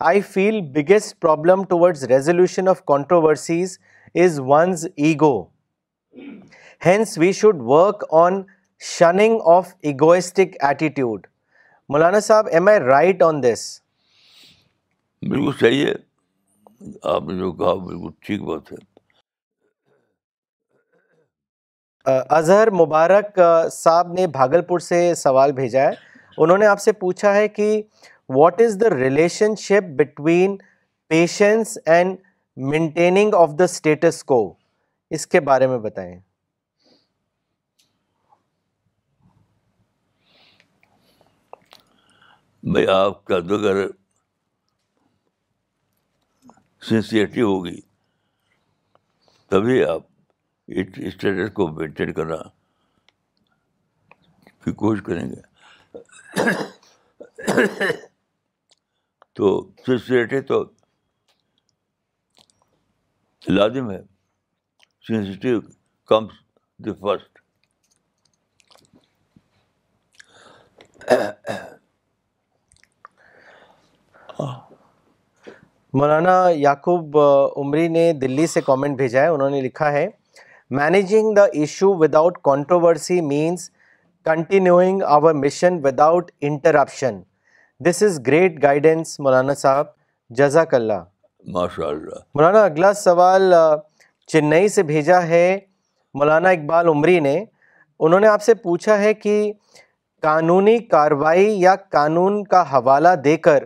I feel biggest problem towards resolution of controversies is one's ego hence we should work on shunning of egoistic attitude مولانا صاحب M آئی right آن دس بالکل صحیح ہے آپ نے جو کہا بالکل ٹھیک بات ہے اظہر مبارک صاحب نے بھاگل پور سے سوال بھیجا ہے انہوں نے آپ سے پوچھا ہے کہ what is the relationship between patience and maintaining of the status quo اس کے بارے میں بتائیں بھائی آپ کا سنسیئرٹی ہوگی تبھی آپ اسٹیٹس کو مینٹین کرنا کی کوشش کریں گے تو تو لازم ہے دی فسٹ مولانا یعقوب عمری نے دلی سے کامنٹ بھیجا ہے انہوں نے لکھا ہے managing the issue without controversy means continuing our mission without interruption this is great guidance مولانا صاحب جزاک اللہ ماشاء اللہ مولانا اگلا سوال چنئی سے بھیجا ہے مولانا اقبال عمری نے انہوں نے آپ سے پوچھا ہے کہ قانونی کاروائی یا قانون کا حوالہ دے کر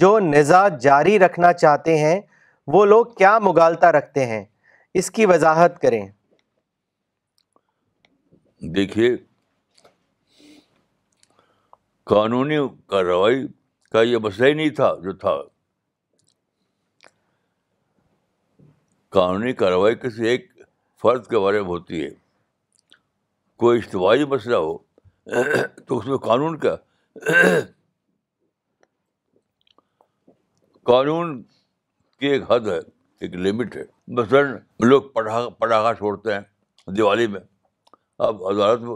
جو نظام جاری رکھنا چاہتے ہیں وہ لوگ کیا مغالتا رکھتے ہیں اس کی وضاحت کریں دیکھیے قانونی کارروائی کا یہ مسئلہ ہی نہیں تھا جو تھا قانونی کارروائی کسی ایک فرد کے بارے میں ہوتی ہے کوئی اجتواعی مسئلہ ہو تو اس میں قانون کا قانون کی ایک حد ہے ایک لمٹ ہے مثلاً لوگ پٹاخہ پٹاخا چھوڑتے ہیں دیوالی میں اب عدالت میں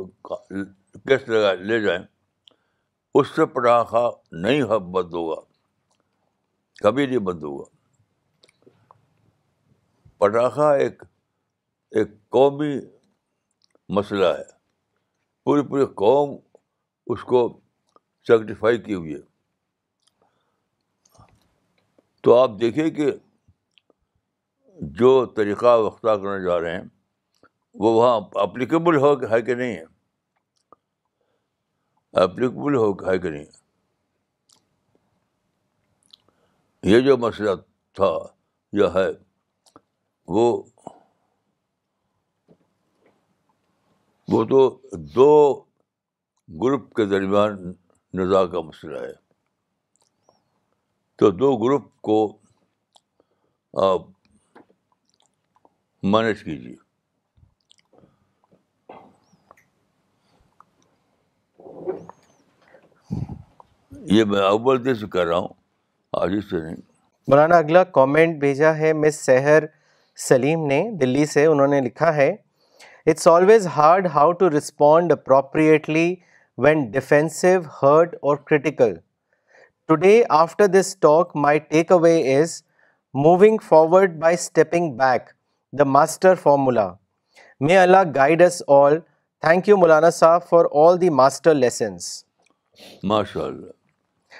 کیس لگائے لے جائیں اس سے پٹاخہ نہیں بند ہوگا کبھی نہیں بند ہوگا پٹاخہ ایک ایک قومی مسئلہ ہے پوری پوری قوم اس کو سیکریفائی کی ہوئی ہے تو آپ دیکھیے کہ جو طریقہ وقتہ کرنے جا رہے ہیں وہ وہاں اپلیکیبل ہو کہ ہے کہ نہیں ہے اپلیکیبل ہو ہے کہ نہیں یہ جو مسئلہ تھا یا ہے وہ تو دو گروپ کے درمیان نظا کا مسئلہ ہے تو دو گروپ کو آپ مینیج کیجیے یہ میں اول دن سے سے رہا ہوں آج نہیں مولانا اگلا کامنٹ بھیجا ہے مس سلیم نے دلی سے انہوں نے لکھا ہے it's always hard how to respond appropriately when defensive hurt or critical today after this talk my takeaway is moving forward by stepping back the master formula may Allah guide all thank you Maulana Sahab for all the master lessons ماشاء اللہ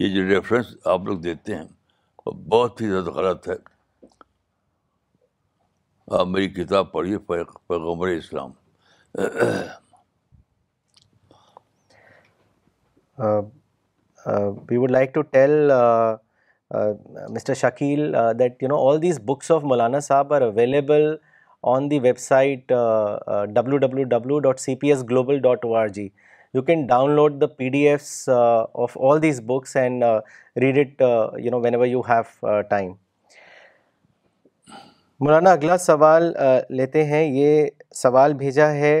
یہ جو reference آپ لوگ دیتے ہیں وہ بہت ہی زیادہ غلط ہے آپ میری کتاب پڑھیے پیغمبر اسلام we would like to tell mister Shakeel that you know all these books of مولانا صاحب are available on the website W W W dot C P S global dot O R G you can download the P D Fs of all these books and read it now when have time مولانا اگلا سوال لیتے ہیں یہ سوال بھیجا ہے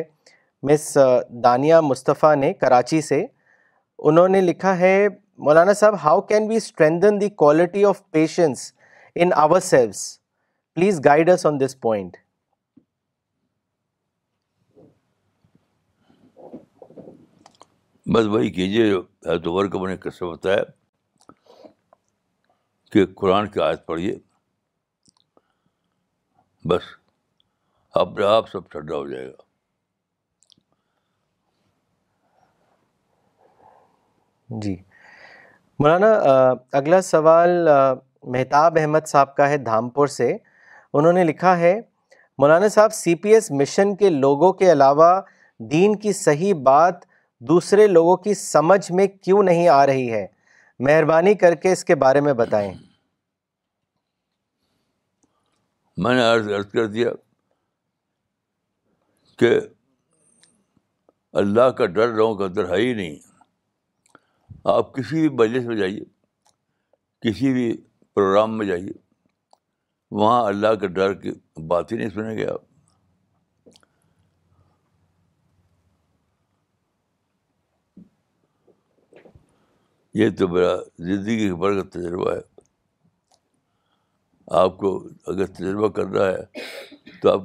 مس دانیہ مصطفیٰ نے کراچی سے انہوں نے لکھا ہے مولانا صاحب how can we strengthen the quality of patience in ourselves please guide us on this point بس وہی کیجیے دوبار کیسے بتایا کہ قرآن کی آیت پڑھیے بس اپنے آپ سب ٹھنڈا ہو جائے گا جی مولانا اگلا سوال مہتاب احمد صاحب کا ہے دھامپور سے انہوں نے لکھا ہے مولانا Sahab C P S mission کے لوگوں کے علاوہ دین کی صحیح بات دوسرے لوگوں کی سمجھ میں کیوں نہیں آ رہی ہے مہربانی کر کے اس کے بارے میں بتائیں میں نے عرض عرض کر دیا کہ اللہ کا ڈر لوگوں کا ڈر ہے ہی نہیں آپ کسی بھی مجلس میں جائیے کسی بھی پروگرام میں جائیے وہاں اللہ کے ڈر کی بات ہی نہیں سنیں گے آپ یہ تو میرا زندگی کا بڑھ کر تجربہ ہے آپ کو اگر تجربہ کرنا ہے تو آپ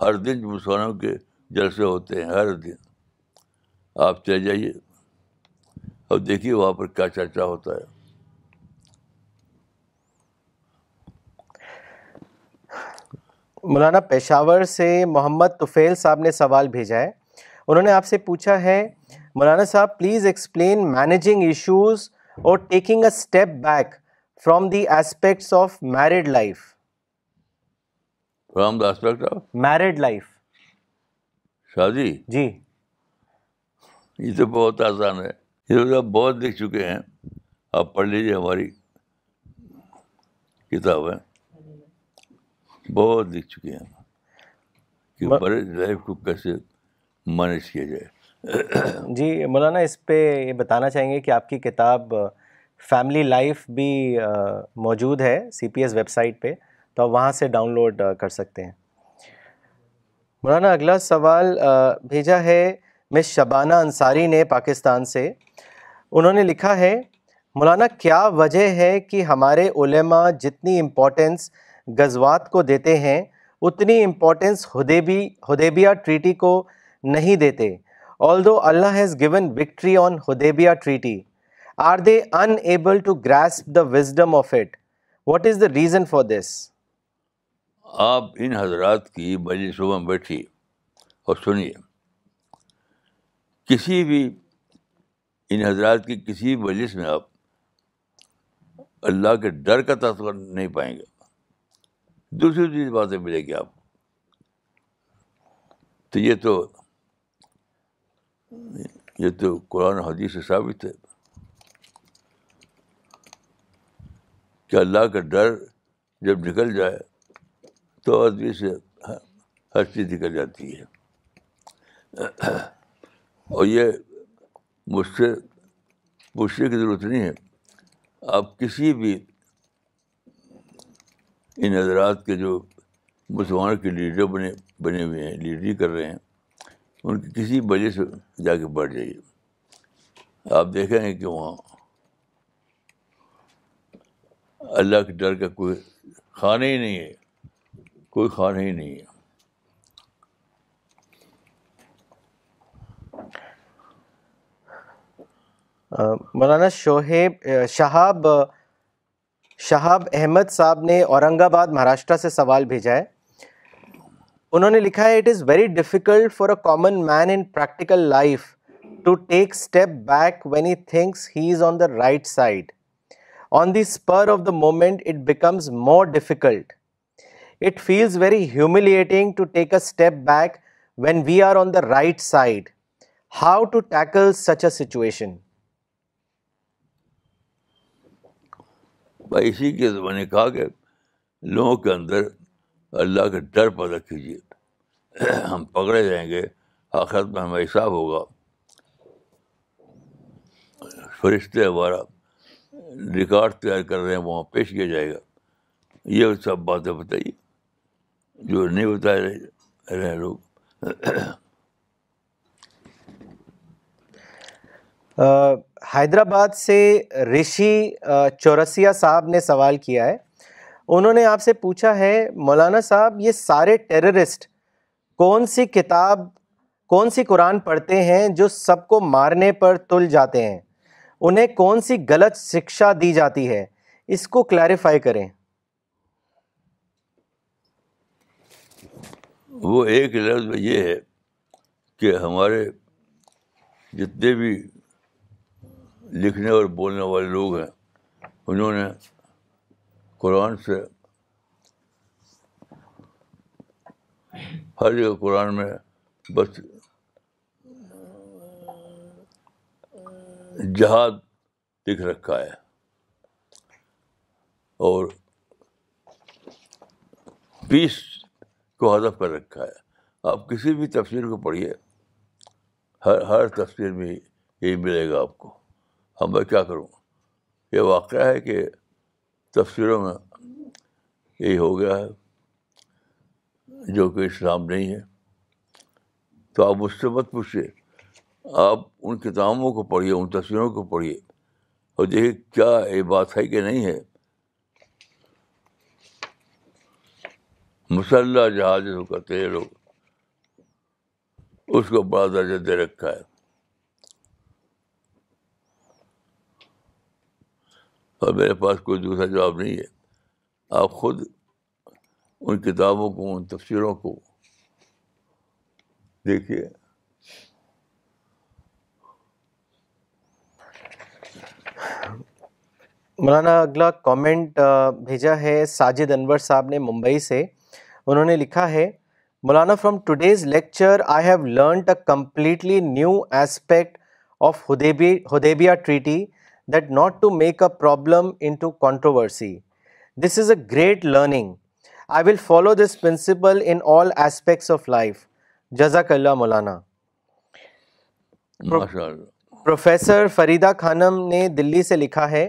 ہر دن مسلمانوں کے جلسے ہوتے ہیں ہر دن آپ چلے جائیے اور دیکھیے وہاں پر کیا چرچا ہوتا ہے مولانا پشاور سے محمد توفیل صاحب نے سوال بھیجا ہے انہوں نے آپ سے پوچھا ہے مولانا صاحب please explain managing issues or taking a step back from the aspects of married life from the aspect of married life شادی جی یہ تو بہت آسان ہے یہ آپ بہت دیکھ چکے ہیں آپ پڑھ لیجیے ہماری کتاب ہے بہت دیکھ چکے ہیں کہ لائف کو کیسے مینیج کیا جائے جی مولانا اس پہ یہ بتانا چاہیں گے کہ آپ کی کتاب فیملی لائف بھی موجود ہے C P S website پہ تو آپ وہاں سے ڈاؤن لوڈ کر سکتے ہیں مولانا اگلا سوال بھیجا ہے مس شبانہ انصاری نے پاکستان سے انہوں نے لکھا ہے مولانا کیا وجہ ہے کہ ہمارے علماء جتنی امپورٹنس غزوات کو دیتے ہیں اتنی امپورٹنس ہدیبی ہدیبیہ ٹریٹی کو نہیں دیتے although Allah has given victory on Hudaybiyyah treaty are they to grasp the wisdom of it what is the reason for this آپ ان حضرات کی بجش صبح بیٹھیے اور سنیے کسی بھی ان حضرات کی کسی بھی مجلس میں آپ اللہ کے ڈر کا تاثر نہیں پائیں گے دوسری دوسری باتیں ملے گی آپ تو یہ تو یہ تو قرآن حدیث سے ثابت ہے کہ اللہ کا ڈر جب نکل جائے تو آدمی سے ہر چیز نکل جاتی ہے اور یہ مجھ سے پوچھنے کی ضرورت نہیں ہے آپ کسی بھی ان حضرات کے جو مسلمانوں کے لیڈر بنے بنے ہوئے ہیں لیڈری کر رہے ہیں ان کی کسی وجہ سے جا کے بیٹھ جائیے آپ دیکھیں گے کہ وہاں اللہ کے ڈر کا کوئی خانہ ہی نہیں ہے کوئی خانہ ہی نہیں ہے مولانا شوہیب شہاب شہاب احمد صاحب نے اورنگ آباد مہاراشٹرا سے سوال بھیجا ہے انہوں نے لکھا ہے it is very difficult for a common man in practical life to take step back when he thinks he is on the right side on the spur of the moment it becomes more difficult it feels very humiliating to take a step back when we are on the right side how to tackle such a situation اسی کے کہا کہ لوگوں کے اندر اللہ کے ڈر پیدا کیجیے ہم پکڑے جائیں گے آخرت میں ہمیں حساب ہوگا فرشتے ہمارا ریکارڈ تیار کر رہے ہیں وہاں پیش کیا جائے گا یہ سب باتیں بتائیے جو نہیں بتا رہے ہیں لوگ حیدرآباد سے رشی چورسیا صاحب نے سوال کیا ہے انہوں نے آپ سے پوچھا ہے مولانا صاحب یہ سارے ٹیررسٹ کون سی کتاب کون سی قرآن پڑھتے ہیں جو سب کو مارنے پر تل جاتے ہیں انہیں کون سی غلط شکشا دی جاتی ہے اس کو کلیریفائی کریں وہ ایک لفظ میں یہ ہے کہ ہمارے جتنے بھی لکھنے اور بولنے والے لوگ ہیں انہوں نے قرآن سے ہر جگہ قرآن میں بس جہاد دکھ رکھا ہے اور پیس کو ہدف کر رکھا ہے آپ کسی بھی تفسیر کو پڑھیے ہر ہر تفسیر میں یہی ملے گا آپ کو ہم میں کیا کروں یہ واقعہ ہے کہ تفسیروں میں یہی ہو گیا ہے جو کہ اسلام نہیں ہے تو آپ اس سے مت پوچھیے آپ ان کتابوں کو پڑھیے ان تصویروں کو پڑھیے اور دیکھیے کیا یہ بات ہے کہ نہیں ہے مسلح جہاز جو کہتے اس کو بڑا درجہ دے رکھا ہے اور میرے پاس کوئی دوسرا جواب نہیں ہے آپ خود ان کتابوں کو ان تفسیروں کو دیکھیے مولانا اگلا کامنٹ بھیجا ہے ساجد انور صاحب نے ممبئی سے انہوں نے لکھا ہے مولانا from today's lecture I have learned a completely new aspect of ہدیبی Hudaybiyyah treaty that not to make a problem in to controversy this is a great learning I will follow this principle in all aspects of life جزاک اللہ مولانا professor Farida خانم نے دلی سے لکھا ہے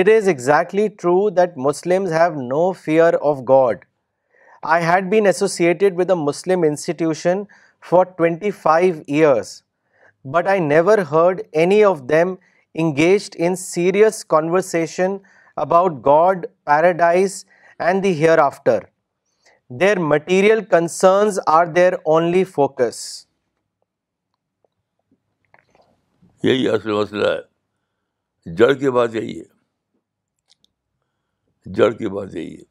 it is exactly true that Muslim of God I had been associated Muslim institution for twenty five years but I never heard any of them engaged in serious conversation about God paradise and the hereafter their material concerns are their only focus یہی اصل مسئلہ ہے جڑ کی بات یہی ہے جڑ کی بات یہی ہے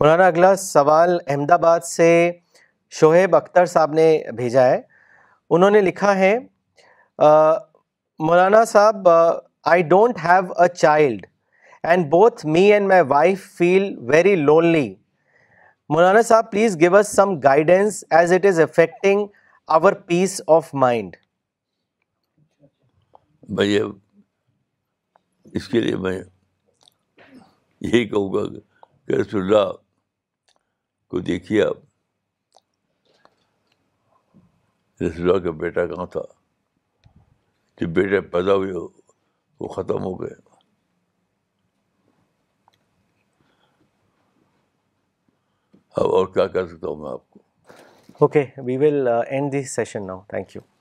مولانا اگلا سوال احمد آباد سے شعیب اختر صاحب نے بھیجا ہے انہوں نے لکھا ہے مولانا صاحب I don't have a child and both me and my wife feel very lonely Maulana صاحب please give us some guidance as it is affecting our peace of mind بھائی اس کے لیے میں یہی کہوں گا کہ رسول اللہ کو دیکھیے آپ رسول اللہ کا بیٹا کہاں تھا جو بیٹے پیدا ہو وہ ختم ہو گئے اب اور کیا کہہ سکتا ہوں میں آپ کو okay we will end this session now thank you